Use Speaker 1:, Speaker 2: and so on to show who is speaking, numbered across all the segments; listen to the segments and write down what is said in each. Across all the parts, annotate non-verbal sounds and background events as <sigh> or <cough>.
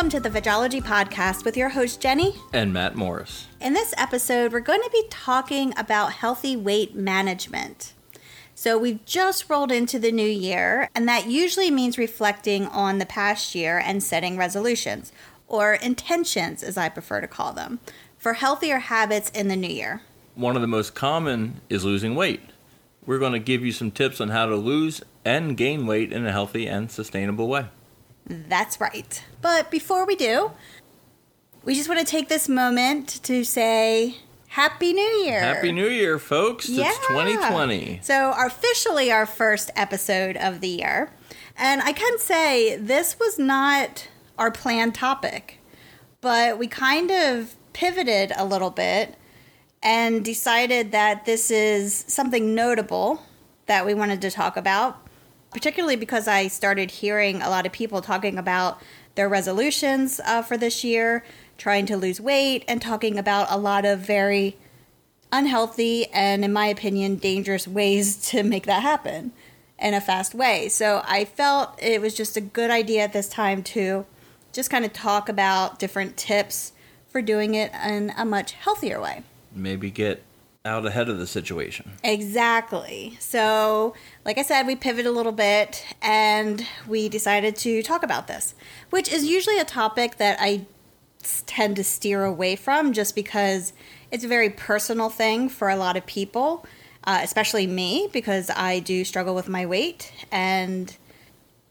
Speaker 1: welcome to the Vegology Podcast with your host, Jenny.
Speaker 2: And Matt Morris.
Speaker 1: In this episode, we're going to be talking about healthy weight management. So, we've just rolled into the new year, and that usually means reflecting on the past year and setting resolutions, or intentions, as I prefer to call them, for healthier habits in the new year.
Speaker 2: One of the most common is losing weight. We're going to give you some tips on how to lose and gain weight in a healthy and sustainable way.
Speaker 1: That's right. But before we do, we just want to take this moment to say Happy New Year.
Speaker 2: Happy New Year, folks.
Speaker 1: Yeah.
Speaker 2: It's 2020.
Speaker 1: So, officially our first episode of the year. And I can say this was not our planned topic, but we kind of pivoted a little bit and decided that this is something notable that we wanted to talk about particularly because I started hearing a lot of people talking about their resolutions uh, for this year, trying to lose weight, and talking about a lot of very unhealthy and, in my opinion, dangerous ways <laughs> to make that happen in a fast way. So I felt it was just a good idea at this time to just kind of talk about different tips for doing it in a much healthier way.
Speaker 2: Maybe get out ahead of the situation.
Speaker 1: Exactly. So, like I said, we pivoted a little bit and we decided to talk about this, which is usually a topic that I tend to steer away from just because it's a very personal thing for a lot of people, uh, especially me, because I do struggle with my weight. And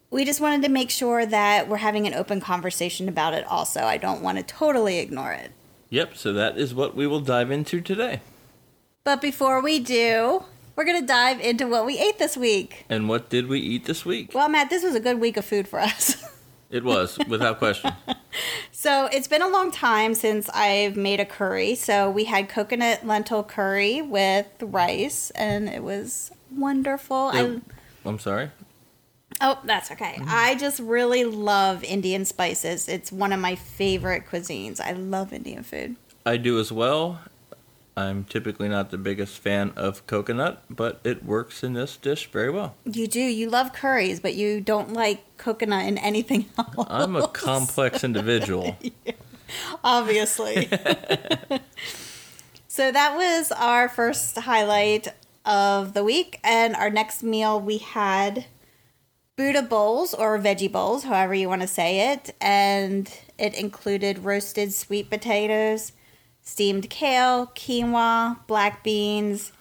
Speaker 1: we just wanted to make sure that we're having an open conversation about it also. I don't want to totally ignore it.
Speaker 2: Yep, so that is what we will dive into today.
Speaker 1: But before we do, we're going to dive into what we ate this week.
Speaker 2: And what did we eat this week?
Speaker 1: Well, Matt, this was a good week of food for us. <laughs>
Speaker 2: It was, without question. <laughs>
Speaker 1: so, it's been a long time since I've made a curry. So, we had coconut lentil curry with rice, and it was wonderful.
Speaker 2: It- I'm sorry.
Speaker 1: Oh, that's okay. Mm-hmm. I just really love Indian spices. It's one of my favorite cuisines. I love Indian food.
Speaker 2: I do as well. I'm typically not the biggest fan of coconut, but it works in this dish very well.
Speaker 1: You do. You love curries, but you don't like coconut in anything <laughs> else.
Speaker 2: I'm a complex <laughs> individual.
Speaker 1: obviously. <laughs> so that was our first highlight of the week. And our next meal, we had Buddha bowls or veggie bowls, however you want to say it. And it included roasted sweet potatoes, steamed kale, quinoa, black beans,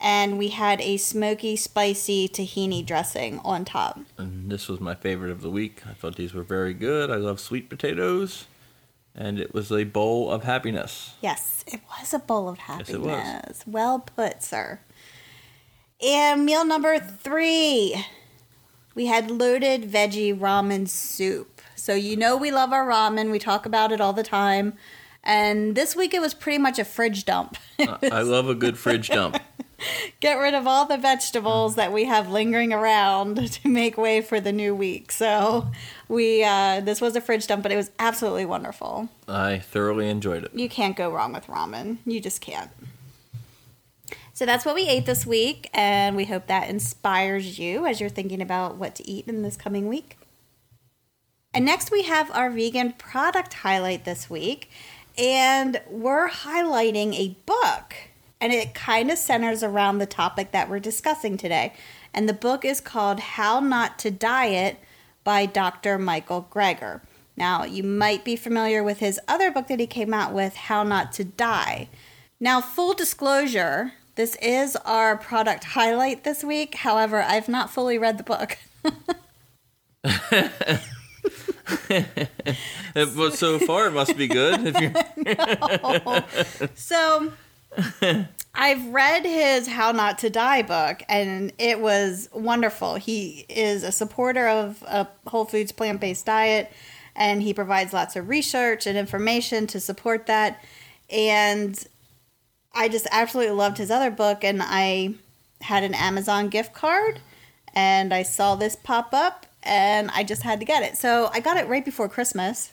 Speaker 1: and we had a smoky, spicy tahini dressing on top.
Speaker 2: And this was my favorite of the week. I thought these were very good. I love sweet potatoes. And it was a bowl of happiness.
Speaker 1: Yes, it was a bowl of
Speaker 2: Yes,
Speaker 1: happiness.
Speaker 2: it was.
Speaker 1: Well put, sir. And meal number three, we had loaded veggie ramen soup. So you know we love our ramen. We talk about it all the time. And this week it was pretty much a fridge dump.
Speaker 2: I love a good fridge dump. <laughs>
Speaker 1: Get rid of all the vegetables that we have lingering around <laughs> to make way for the new week. So we uh, this was a fridge dump, but it was absolutely wonderful.
Speaker 2: I thoroughly enjoyed it.
Speaker 1: You can't go wrong with ramen. You just can't. So that's what we ate this week, and we hope that inspires you as you're thinking about what to eat in this coming week. And next, we have our vegan product highlight this week, and we're highlighting a book, and it kind of centers around the topic that we're discussing today. And the book is called How Not to Diet by Dr. Michael Greger. Now, you might be familiar with his other book that he came out with, How Not to Die. Now, full disclosure, this is our product highlight this week. However, I've not fully read the book. <laughs> <laughs> <laughs>
Speaker 2: Was so far, it must be good. You're, <laughs>
Speaker 1: So, I've read his How Not to Die book, and it was wonderful. He is a supporter of a Whole Foods plant based diet, and he provides lots of research and information to support that. And I just absolutely loved his other book, and I had an Amazon gift card, and I saw this pop up, and I just had to get it. So I got it right before Christmas,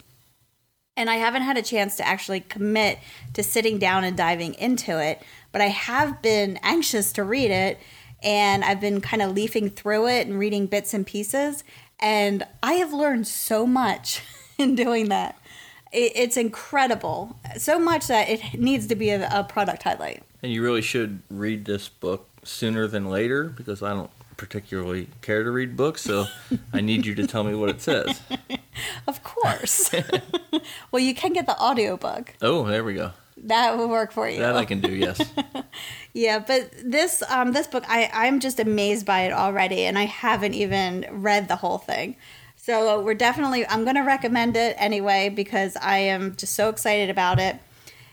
Speaker 1: and I haven't had a chance to actually commit to sitting down and diving into it, but I have been anxious to read it, and I've been kind of leafing through it and reading bits and pieces, and I have learned so much <laughs> in doing that. it's incredible. So much that it needs to be a, product highlight.
Speaker 2: And you really should read this book sooner than later because I don't particularly care to read books, so I need you to tell me what it says. <laughs>
Speaker 1: Of course. <laughs> well, you can get the audiobook.
Speaker 2: Oh, there we go.
Speaker 1: That will work for you.
Speaker 2: That I can do, yes. <laughs>
Speaker 1: Yeah, but this um this book I I'm just amazed by it already and I haven't even read the whole thing. So we're definitely I'm going to recommend it anyway because I am just so excited about it.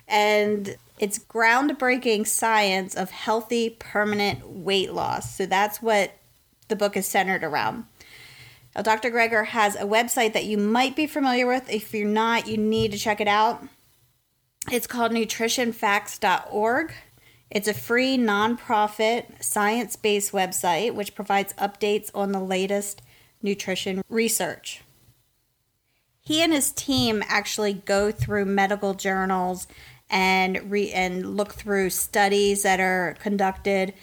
Speaker 1: And it's groundbreaking science of healthy permanent weight loss. So that's what the book is centered around. Now, Dr. Greger has a website that you might be familiar with. If you're not, you need to check it out. It's called nutritionfacts.org. It's a free nonprofit science based website which provides updates on the latest nutrition research. He and his team actually go through medical journals and re- and look through studies that are conducted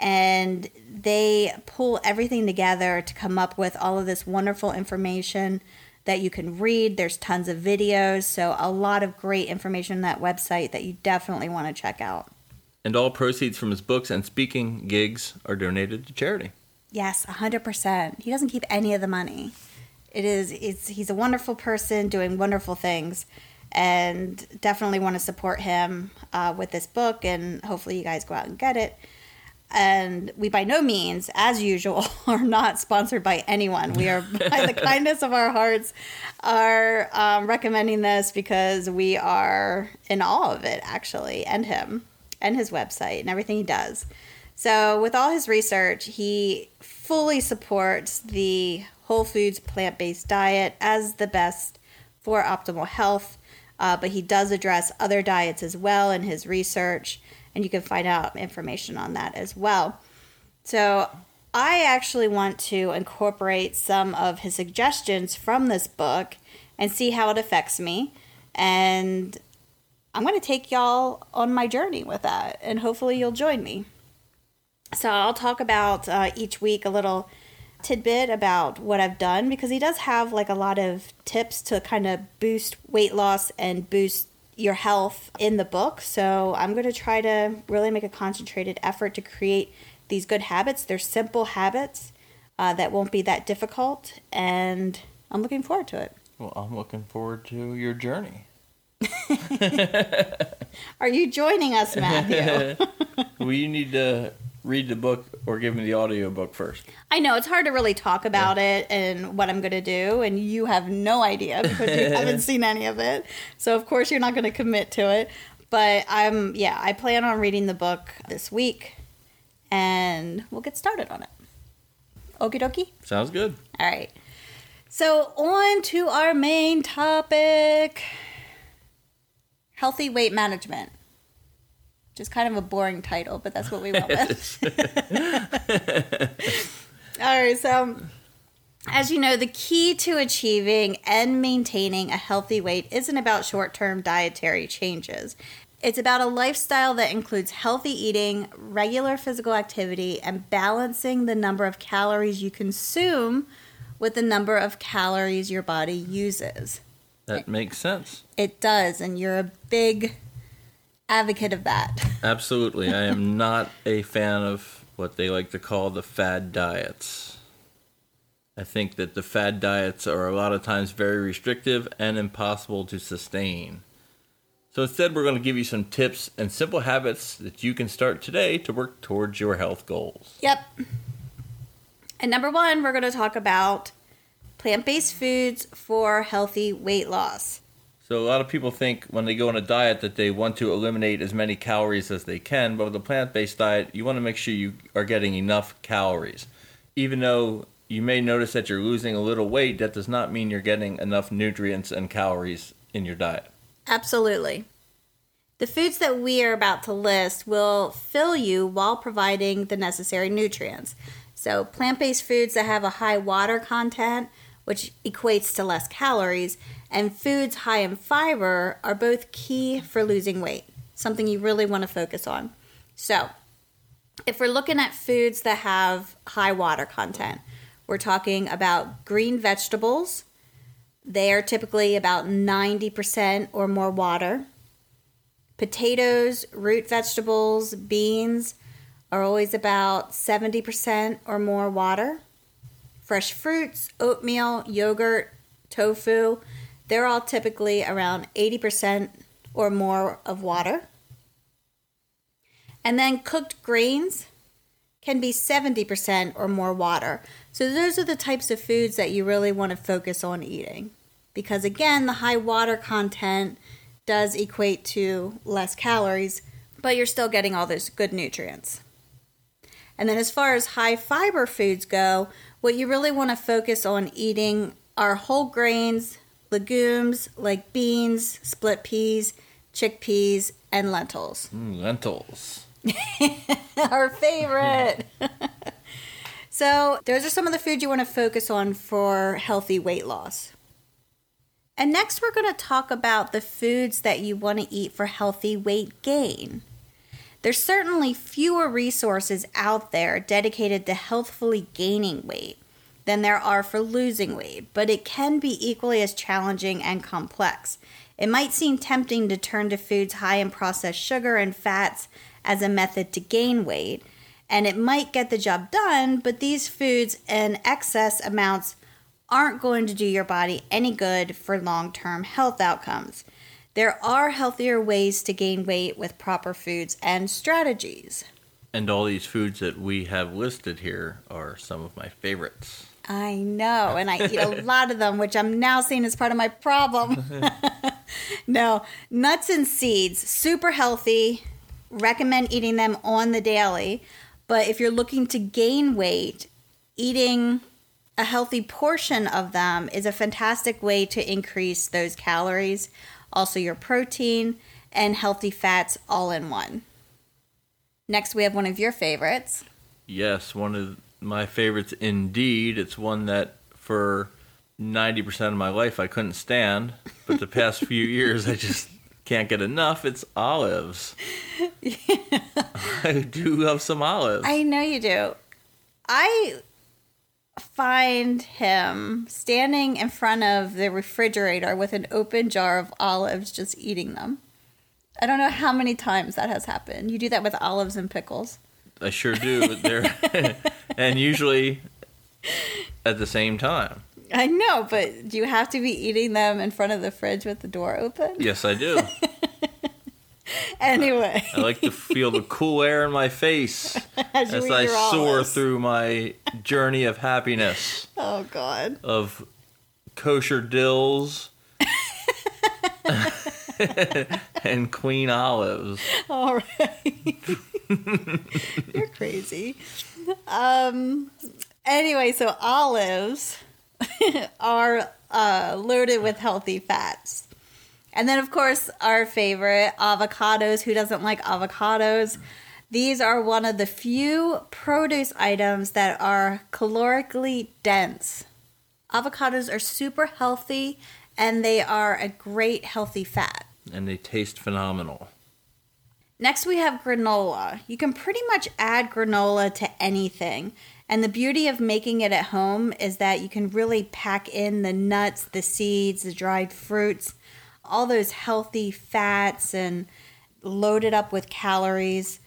Speaker 1: and they pull everything together to come up with all of this wonderful information that you can read. There's tons of videos, so a lot of great information on that website that you definitely want to check out.
Speaker 2: And all proceeds from his books and speaking gigs are donated to charity.
Speaker 1: Yes, 100%. He doesn't keep any of the money. It is it's he's a wonderful person doing wonderful things and definitely want to support him uh, with this book and hopefully you guys go out and get it. And we by no means, as usual, <laughs> are not sponsored by anyone. We are, <laughs> by the kindness of our hearts, are um, recommending this because we are in awe of it, actually, and him, and his website, and everything he does. So, with all his research, he fully supports the whole foods plant based diet as the best for optimal health. Uh, but he does address other diets as well in his research and you can find out information on that as well. So, I actually want to incorporate some of his suggestions from this book and see how it affects me. And I'm going to take y'all on my journey with that, and hopefully, you'll join me. So, I'll talk about uh, each week a little tidbit about what I've done because he does have like a lot of tips to kind of boost weight loss and boost your health in the book. So I'm going to try to really make a concentrated effort to create these good habits. They're simple habits uh, that won't be that difficult, and I'm looking forward to it.
Speaker 2: Well, I'm looking forward to your journey. <laughs>
Speaker 1: Are you joining us, Matthew? <laughs>
Speaker 2: you need to read the book or give me the audio book first.
Speaker 1: I know it's hard to really talk about yeah. it and what I'm going to do, and you have no idea because you <laughs> haven't seen any of it. So of course you're not going to commit to it. But I'm yeah, I plan on reading the book this week, and we'll get started on it. Okie dokie.
Speaker 2: Sounds good.
Speaker 1: All right. So on to our main topic: healthy weight management. Just kind of a boring title, but that's what we went <laughs> with. <laughs> All right, so as you know, the key to achieving and maintaining a healthy weight isn't about short term dietary changes. It's about a lifestyle that includes healthy eating, regular physical activity, and balancing the number of calories you consume with the number of calories your body uses.
Speaker 2: That makes sense.
Speaker 1: It does, and you're a big advocate of that. <laughs>
Speaker 2: Absolutely. I am not a fan of what they like to call the fad diets. I think that the fad diets are a lot of times very restrictive and impossible to sustain. So instead, we're going to give you some tips and simple habits that you can start today to work towards your health goals.
Speaker 1: Yep. And number one, we're going to talk about plant based foods for healthy weight loss.
Speaker 2: So a lot of people think when they go on a diet that they want to eliminate as many calories as they can, but with a plant-based diet, you want to make sure you are getting enough calories. Even though you may notice that you're losing a little weight, that does not mean you're getting enough nutrients and calories in your diet.
Speaker 1: Absolutely. The foods that we are about to list will fill you while providing the necessary nutrients. So, plant based foods that have a high water content, which equates to less calories, and foods high in fiber are both key for losing weight, something you really want to focus on. So, if we're looking at foods that have high water content, we're talking about green vegetables, They are typically about 90% or more water. Potatoes, root vegetables, beans are always about 70% or more water. Fresh fruits, oatmeal, yogurt, tofu, they're all typically around 80% or more of water. And then cooked grains can be 70% or more water. So those are the types of foods that you really want to focus on eating. Because again, the high water content does equate to less calories, but you're still getting all those good nutrients. And then as far as high fiber foods go, what you really want to focus on eating are whole grains, legumes like beans, split peas, chickpeas, and lentils.
Speaker 2: Mm, lentils. <laughs>
Speaker 1: Our favorite. <laughs> so, those are some of the foods you want to focus on for healthy weight loss. And next, we're going to talk about the foods that you want to eat for healthy weight gain. There's certainly fewer resources out there dedicated to healthfully gaining weight than there are for losing weight, but it can be equally as challenging and complex. It might seem tempting to turn to foods high in processed sugar and fats as a method to gain weight, and it might get the job done, but these foods in excess amounts aren't going to do your body any good for long term health outcomes. There are healthier ways to gain weight with proper foods and strategies.
Speaker 2: And all these foods that we have listed here are some of my favorites.
Speaker 1: I know, and I eat a <laughs> lot of them, which I'm now seeing as part of my problem. <laughs> no, nuts and seeds, super healthy. Recommend eating them on the daily. But if you're looking to gain weight, eating a healthy portion of them is a fantastic way to increase those calories, also your protein, and healthy fats all in one. Next, we have one of your favorites.
Speaker 2: Yes, one of my favorites indeed. It's one that for 90% of my life I couldn't stand, but the past <laughs> few years I just can't get enough. It's olives. Yeah. <laughs> <laughs> I do love some olives.
Speaker 1: I know you do. I find him standing in front of the refrigerator with an open jar of olives just eating them. I don't know how many times that has happened. You do that with olives and pickles.
Speaker 2: I sure do. They're <laughs> and usually at the same time.
Speaker 1: I know, but do you have to be eating them in front of the fridge with the door open?
Speaker 2: Yes, I do. <laughs> <laughs>
Speaker 1: anyway,
Speaker 2: I like to feel the cool air in my face <laughs> as, as I soar through my journey of happiness. <laughs>
Speaker 1: Oh God!
Speaker 2: Of kosher dills. and queen olives.
Speaker 1: All right. You're crazy. Um anyway, so olives are uh, loaded with healthy fats. And then, of course, our favorite avocados. Who doesn't like avocados? These are one of the few produce items that are calorically dense. Avocados are super healthy and they are a great healthy fat.
Speaker 2: And they taste phenomenal.
Speaker 1: Next, we have granola. You can pretty much add granola to anything. And the beauty of making it at home is that you can really pack in the nuts, the seeds, the dried fruits, all those healthy fats, and loaded up with calories.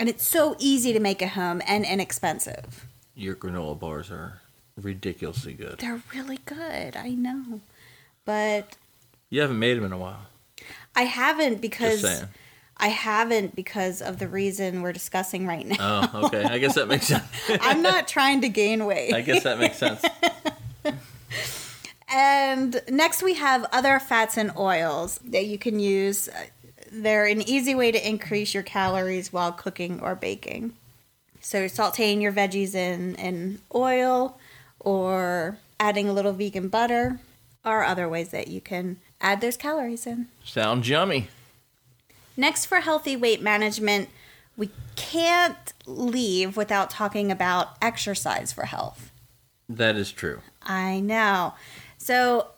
Speaker 1: And it's so easy to make at home and inexpensive.
Speaker 2: Your granola bars are ridiculously good.
Speaker 1: They're really good, I know. But.
Speaker 2: You haven't made them in a while.
Speaker 1: I haven't because I haven't because of the reason we're discussing right now.
Speaker 2: Oh, okay. I guess that makes <laughs> sense.
Speaker 1: I'm not trying to gain weight.
Speaker 2: I guess that makes sense. <laughs>
Speaker 1: and next we have other fats and oils that you can use. They're an easy way to increase your calories while cooking or baking. So sauteing your veggies in, in oil or adding a little vegan butter are other ways that you can add those calories in.
Speaker 2: Sounds yummy.
Speaker 1: Next, for healthy weight management, we can't leave without talking about exercise for health.
Speaker 2: That is true.
Speaker 1: I know. So,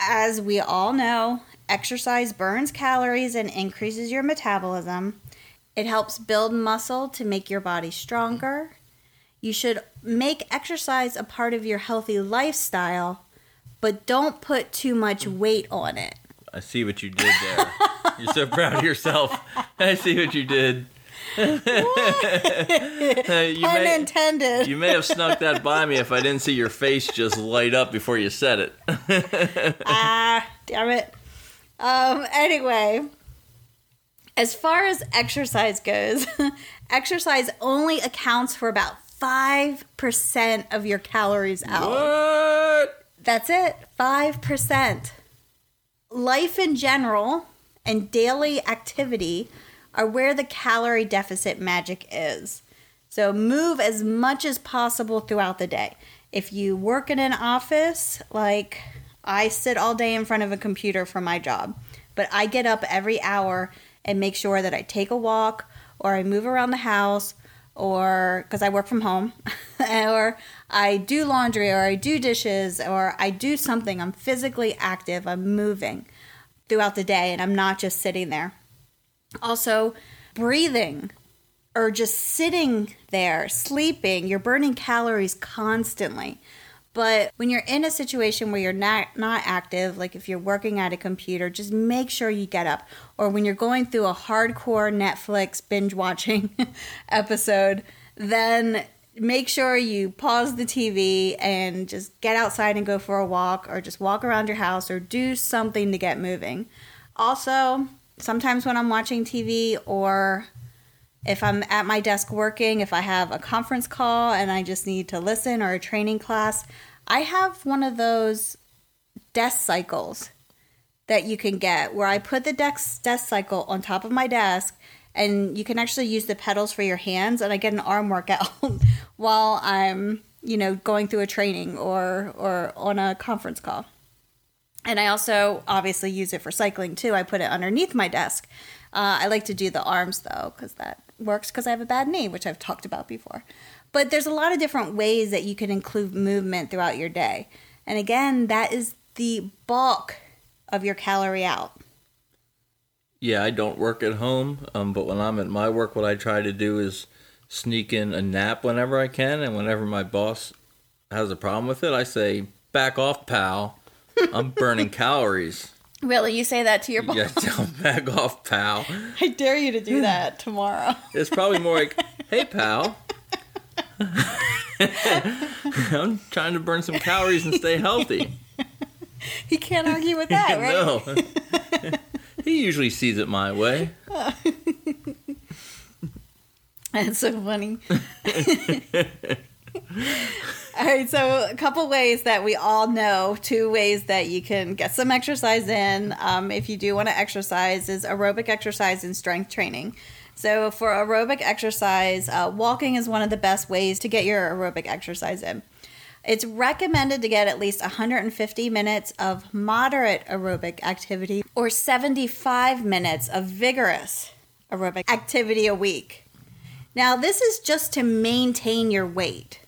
Speaker 1: as we all know, exercise burns calories and increases your metabolism. It helps build muscle to make your body stronger. You should make exercise a part of your healthy lifestyle, but don't put too much weight on it.
Speaker 2: I see what you did there. You're so proud of yourself. I see what you did. You,
Speaker 1: Pun
Speaker 2: may,
Speaker 1: intended.
Speaker 2: you may have snuck that by me if I didn't see your face just light up before you said it.
Speaker 1: ah, damn it. Um, anyway, as far as exercise goes, <laughs> exercise only accounts for about 5% of your calories out.
Speaker 2: What?
Speaker 1: That's it, 5%. Life in general and daily activity are where the calorie deficit magic is. So move as much as possible throughout the day. If you work in an office, like I sit all day in front of a computer for my job, but I get up every hour and make sure that I take a walk or I move around the house or because I work from home, <laughs> or I do laundry, or I do dishes, or I do something. I'm physically active, I'm moving throughout the day, and I'm not just sitting there. Also, breathing or just sitting there, sleeping, you're burning calories constantly. But when you're in a situation where you're not not active, like if you're working at a computer, just make sure you get up. Or when you're going through a hardcore Netflix binge watching <laughs> episode, then make sure you pause the TV and just get outside and go for a walk or just walk around your house or do something to get moving. Also, sometimes when I'm watching TV or if I'm at my desk working, if I have a conference call and I just need to listen or a training class, I have one of those desk cycles that you can get where I put the desk, desk cycle on top of my desk and you can actually use the pedals for your hands and I get an arm workout <laughs> while I'm, you know, going through a training or or on a conference call. And I also obviously use it for cycling too. I put it underneath my desk. Uh, I like to do the arms though, because that works because I have a bad knee, which I've talked about before. But there's a lot of different ways that you can include movement throughout your day. And again, that is the bulk of your calorie out.
Speaker 2: Yeah, I don't work at home, um, but when I'm at my work, what I try to do is sneak in a nap whenever I can, and whenever my boss has a problem with it, I say, "Back off, pal! I'm burning calories."
Speaker 1: Really, you say that to your boss?
Speaker 2: Yeah, tell him, back off, pal.
Speaker 1: I dare you to do that tomorrow.
Speaker 2: It's probably more like, "Hey, pal." <laughs> I'm trying to burn some calories and stay healthy.
Speaker 1: He can't argue with that, <laughs> right?
Speaker 2: no. <laughs> he usually sees it my way.
Speaker 1: That's so funny. All right, so a couple ways that we all know, two ways that you can get some exercise in um, if you do want to exercise is aerobic exercise and strength training. So for aerobic exercise, uh, walking is one of the best ways to get your aerobic exercise in. It's recommended to get at least 150 minutes of moderate aerobic activity or 75 minutes of vigorous aerobic activity a week. Now, this is just to maintain your weight.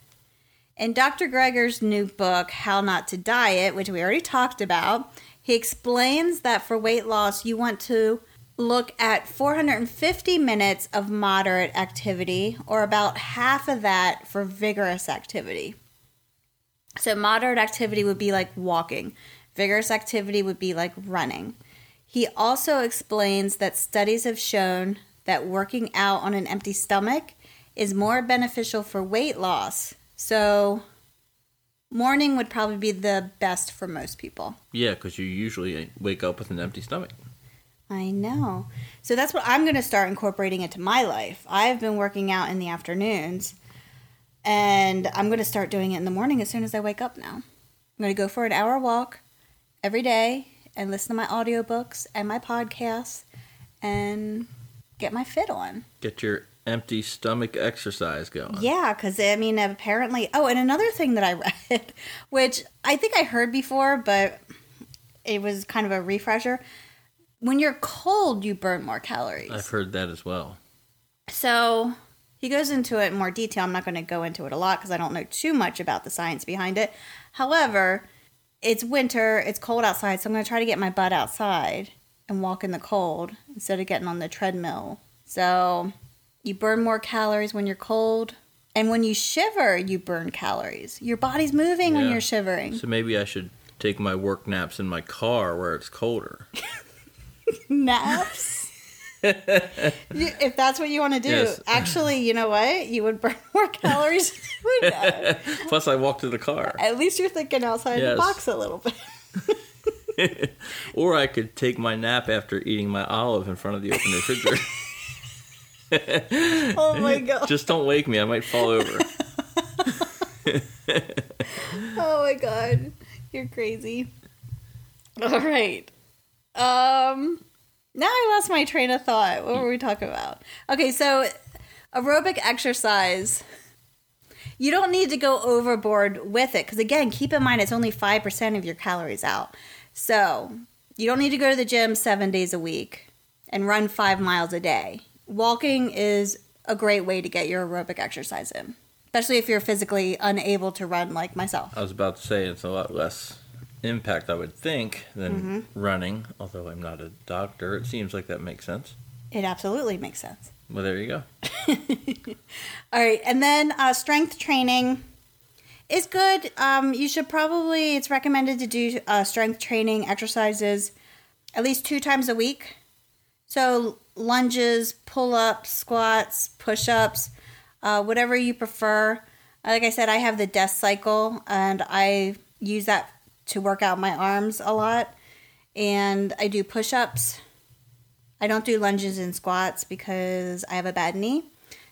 Speaker 1: In Dr. Greger's new book, How Not to Diet, which we already talked about, he explains that for weight loss, you want to look at 450 minutes of moderate activity, or about half of that for vigorous activity. So, moderate activity would be like walking, vigorous activity would be like running. He also explains that studies have shown that working out on an empty stomach is more beneficial for weight loss. So, morning would probably be the best for most people.
Speaker 2: Yeah, because you usually uh, wake up with an empty stomach.
Speaker 1: I know. So that's what I'm going to start incorporating into my life. I've been working out in the afternoons and I'm going to start doing it in the morning as soon as I wake up now. I'm going to go for an hour walk every day and listen to my audiobooks and my podcasts and get my fit on.
Speaker 2: Get your empty stomach exercise going.
Speaker 1: Yeah, because I mean, apparently. Oh, and another thing that I <laughs> read, which I think I heard before, but it was kind of a refresher. When you're cold, you burn more calories.
Speaker 2: I've heard that as well.
Speaker 1: So he goes into it in more detail. I'm not going to go into it a lot because I don't know too much about the science behind it. However, it's winter, it's cold outside, so I'm going to try to get my butt outside and walk in the cold instead of getting on the treadmill. So you burn more calories when you're cold. And when you shiver, you burn calories. Your body's moving when you're shivering.
Speaker 2: So maybe I should take my work naps in my car where it's colder. <laughs>
Speaker 1: Naps. <laughs> If that's what you want to do,
Speaker 2: Yes.
Speaker 1: actually, you know what? You would burn <laughs> more calories.
Speaker 2: Plus, I walk to the car.
Speaker 1: At least you're thinking outside the box a little bit.
Speaker 2: Or I could take my nap after eating my olive in front of the open refrigerator. <laughs>
Speaker 1: Oh my <laughs> god.
Speaker 2: Just don't wake me, I might fall over. <laughs>
Speaker 1: Oh my god. You're crazy. All right. Um now I lost my train of thought. What were we talking about? Okay, so aerobic exercise you don't need to go overboard with it because again, keep in mind it's only 5% of your calories out. So, you don't need to go to the gym 7 days a week and run 5 miles a day. Walking is a great way to get your aerobic exercise in, especially if you're physically unable to run like myself.
Speaker 2: I was about to say it's a lot less impact, I would think, than
Speaker 1: Mm-hmm.
Speaker 2: running. Although I'm not a doctor, it seems like that makes sense.
Speaker 1: It absolutely makes sense.
Speaker 2: Well, there you go. <laughs>
Speaker 1: All right, and then uh, strength training is good. Um, you should probably, it's recommended to do uh, strength training exercises at least two times a week. So, lunges, pull ups, squats, push ups, uh, whatever you prefer. Like I said, I have the desk cycle and I use that to work out my arms a lot. And I do push ups. I don't do lunges and squats because I have a bad knee.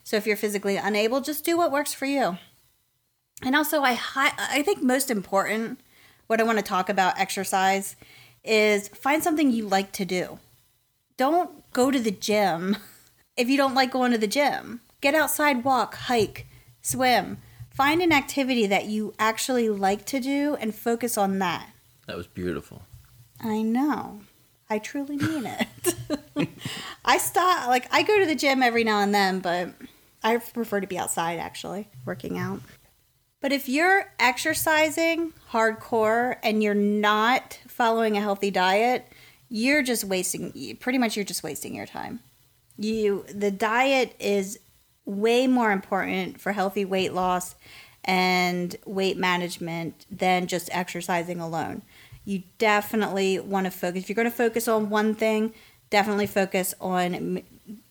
Speaker 1: So if you're physically unable, just do what works for you. And also, I hi- I think most important, what I want to talk about exercise is find something you like to do. Don't go to the gym if you don't like going to the gym. Get outside, walk, hike, swim. Find an activity that you actually like to do and focus on that.
Speaker 2: That was beautiful.
Speaker 1: I know. I truly mean <laughs> it. <laughs> I stop like I go to the gym every now and then, but I prefer to be outside actually, working out. But if you're exercising hardcore and you're not following a healthy diet, you're just wasting pretty much you're just wasting your time. You the diet is way more important for healthy weight loss and weight management than just exercising alone. You definitely want to focus. If you're going to focus on one thing, definitely focus on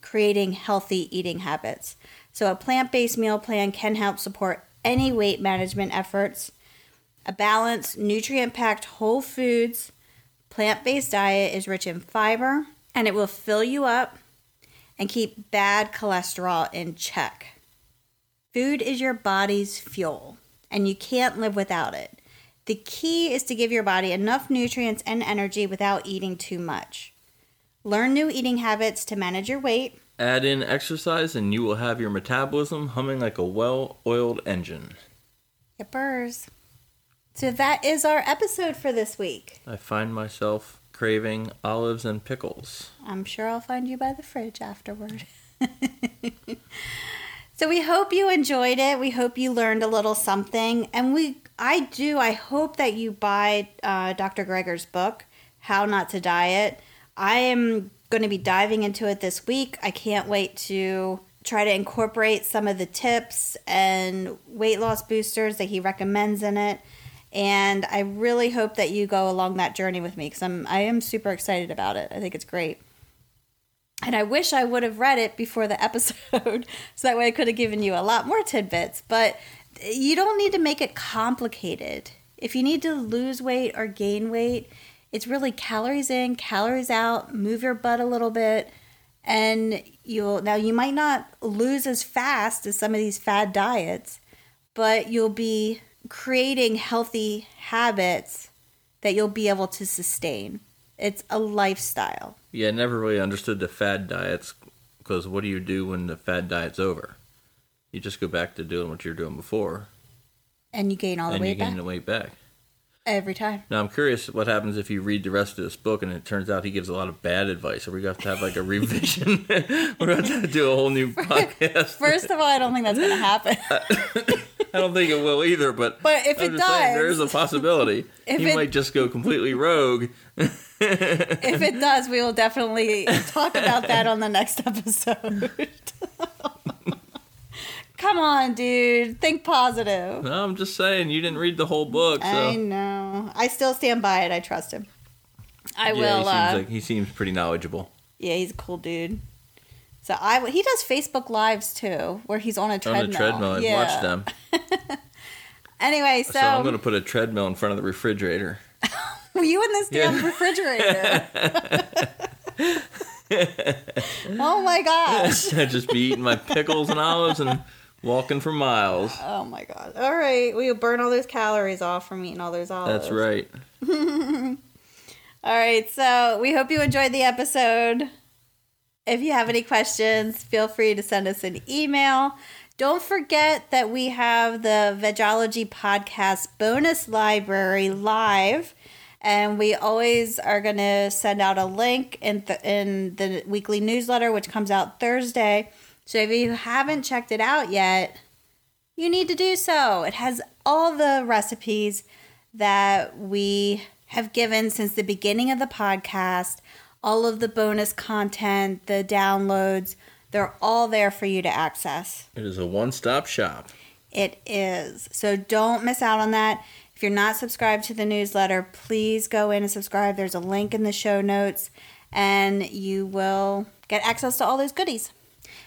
Speaker 1: creating healthy eating habits. So, a plant based meal plan can help support any weight management efforts. A balanced, nutrient packed whole foods, plant based diet is rich in fiber and it will fill you up and keep bad cholesterol in check. Food is your body's fuel, and you can't live without it. The key is to give your body enough nutrients and energy without eating too much. Learn new eating habits to manage your weight.
Speaker 2: Add in exercise, and you will have your metabolism humming like a well oiled engine.
Speaker 1: Yippers. So that is our episode for this week.
Speaker 2: I find myself craving olives and pickles.
Speaker 1: I'm sure I'll find you by the fridge afterward. <laughs> so we hope you enjoyed it. We hope you learned a little something, and we I do. I hope that you buy uh, Dr. Greger's book, How Not to Diet. I am going to be diving into it this week. I can't wait to try to incorporate some of the tips and weight loss boosters that he recommends in it. And I really hope that you go along that journey with me because I'm I am super excited about it. I think it's great. And I wish I would have read it before the <laughs> episode so that way I could have given you a lot more tidbits. But you don't need to make it complicated. If you need to lose weight or gain weight, it's really calories in, calories out, move your butt a little bit, and you'll now you might not lose as fast as some of these fad diets, but you'll be creating healthy habits that you'll be able to sustain. It's a lifestyle.
Speaker 2: Yeah, I never really understood the fad diets because what do you do when the fad diet's over? You just go back to doing what you're doing before,
Speaker 1: And you gain all the
Speaker 2: and you
Speaker 1: weight
Speaker 2: gain
Speaker 1: back
Speaker 2: the weight back.
Speaker 1: every time.
Speaker 2: Now I'm curious what happens if you read the rest of this book and it turns out he gives a lot of bad advice. Are we going to have to have like a revision? <laughs> We're going to have to do a whole new <laughs> podcast.
Speaker 1: First of all, I don't think that's going to happen. <laughs>
Speaker 2: I don't think it will either, but
Speaker 1: But if
Speaker 2: I'm
Speaker 1: it
Speaker 2: just saying, there
Speaker 1: does-
Speaker 2: is a <laughs> possibility
Speaker 1: if
Speaker 2: he
Speaker 1: it-
Speaker 2: might just go completely rogue.
Speaker 1: if it does, we will definitely talk about that on the next episode. <laughs> Come on, dude. Think positive.
Speaker 2: No, I'm just saying you didn't read the whole book,
Speaker 1: I know. I still stand by it. I trust him. I
Speaker 2: yeah,
Speaker 1: will.
Speaker 2: He seems,
Speaker 1: uh,
Speaker 2: like, he seems pretty knowledgeable.
Speaker 1: yeah, he's a cool dude. So I he does Facebook lives too, where he's on a treadmill.
Speaker 2: On the treadmill, I've
Speaker 1: yeah.
Speaker 2: watched <laughs> them.
Speaker 1: Anyway, so,
Speaker 2: So, I'm going to put a treadmill in front of the refrigerator.
Speaker 1: were <laughs> you in this damn
Speaker 2: Yeah.
Speaker 1: refrigerator? <laughs> oh my gosh!
Speaker 2: I'd just be eating my pickles and olives and walking for miles.
Speaker 1: Oh my god! All right, we burn all those calories off from eating all those olives.
Speaker 2: That's right.
Speaker 1: All right, so we hope you enjoyed the episode. If you have any questions, feel free to send us an email. Don't forget that we have the Vegology Podcast bonus library live, and we always are going to send out a link in, th- in the weekly newsletter, which comes out Thursday. So if you haven't checked it out yet, you need to do so. It has all the recipes that we have given since the beginning of the podcast, all of the bonus content, the downloads, they're all there for you to access.
Speaker 2: It is a one stop shop.
Speaker 1: It is. So don't miss out on that. If you're not subscribed to the newsletter, please go in and subscribe. There's a link in the show notes, and you will get access to all those goodies.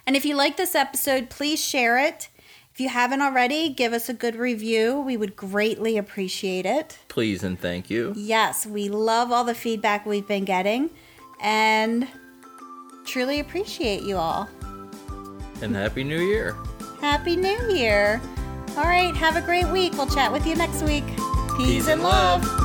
Speaker 1: And if you like this episode, please share it. If you haven't already, give us a good review. We would greatly appreciate it.
Speaker 2: Please and thank you.
Speaker 1: Yes, we love all the feedback we've been getting and truly appreciate you all.
Speaker 2: And Happy New Year.
Speaker 1: Happy New Year. All right, have a great week. We'll chat with you next week. Peace,
Speaker 2: Peace and
Speaker 1: love.
Speaker 2: love.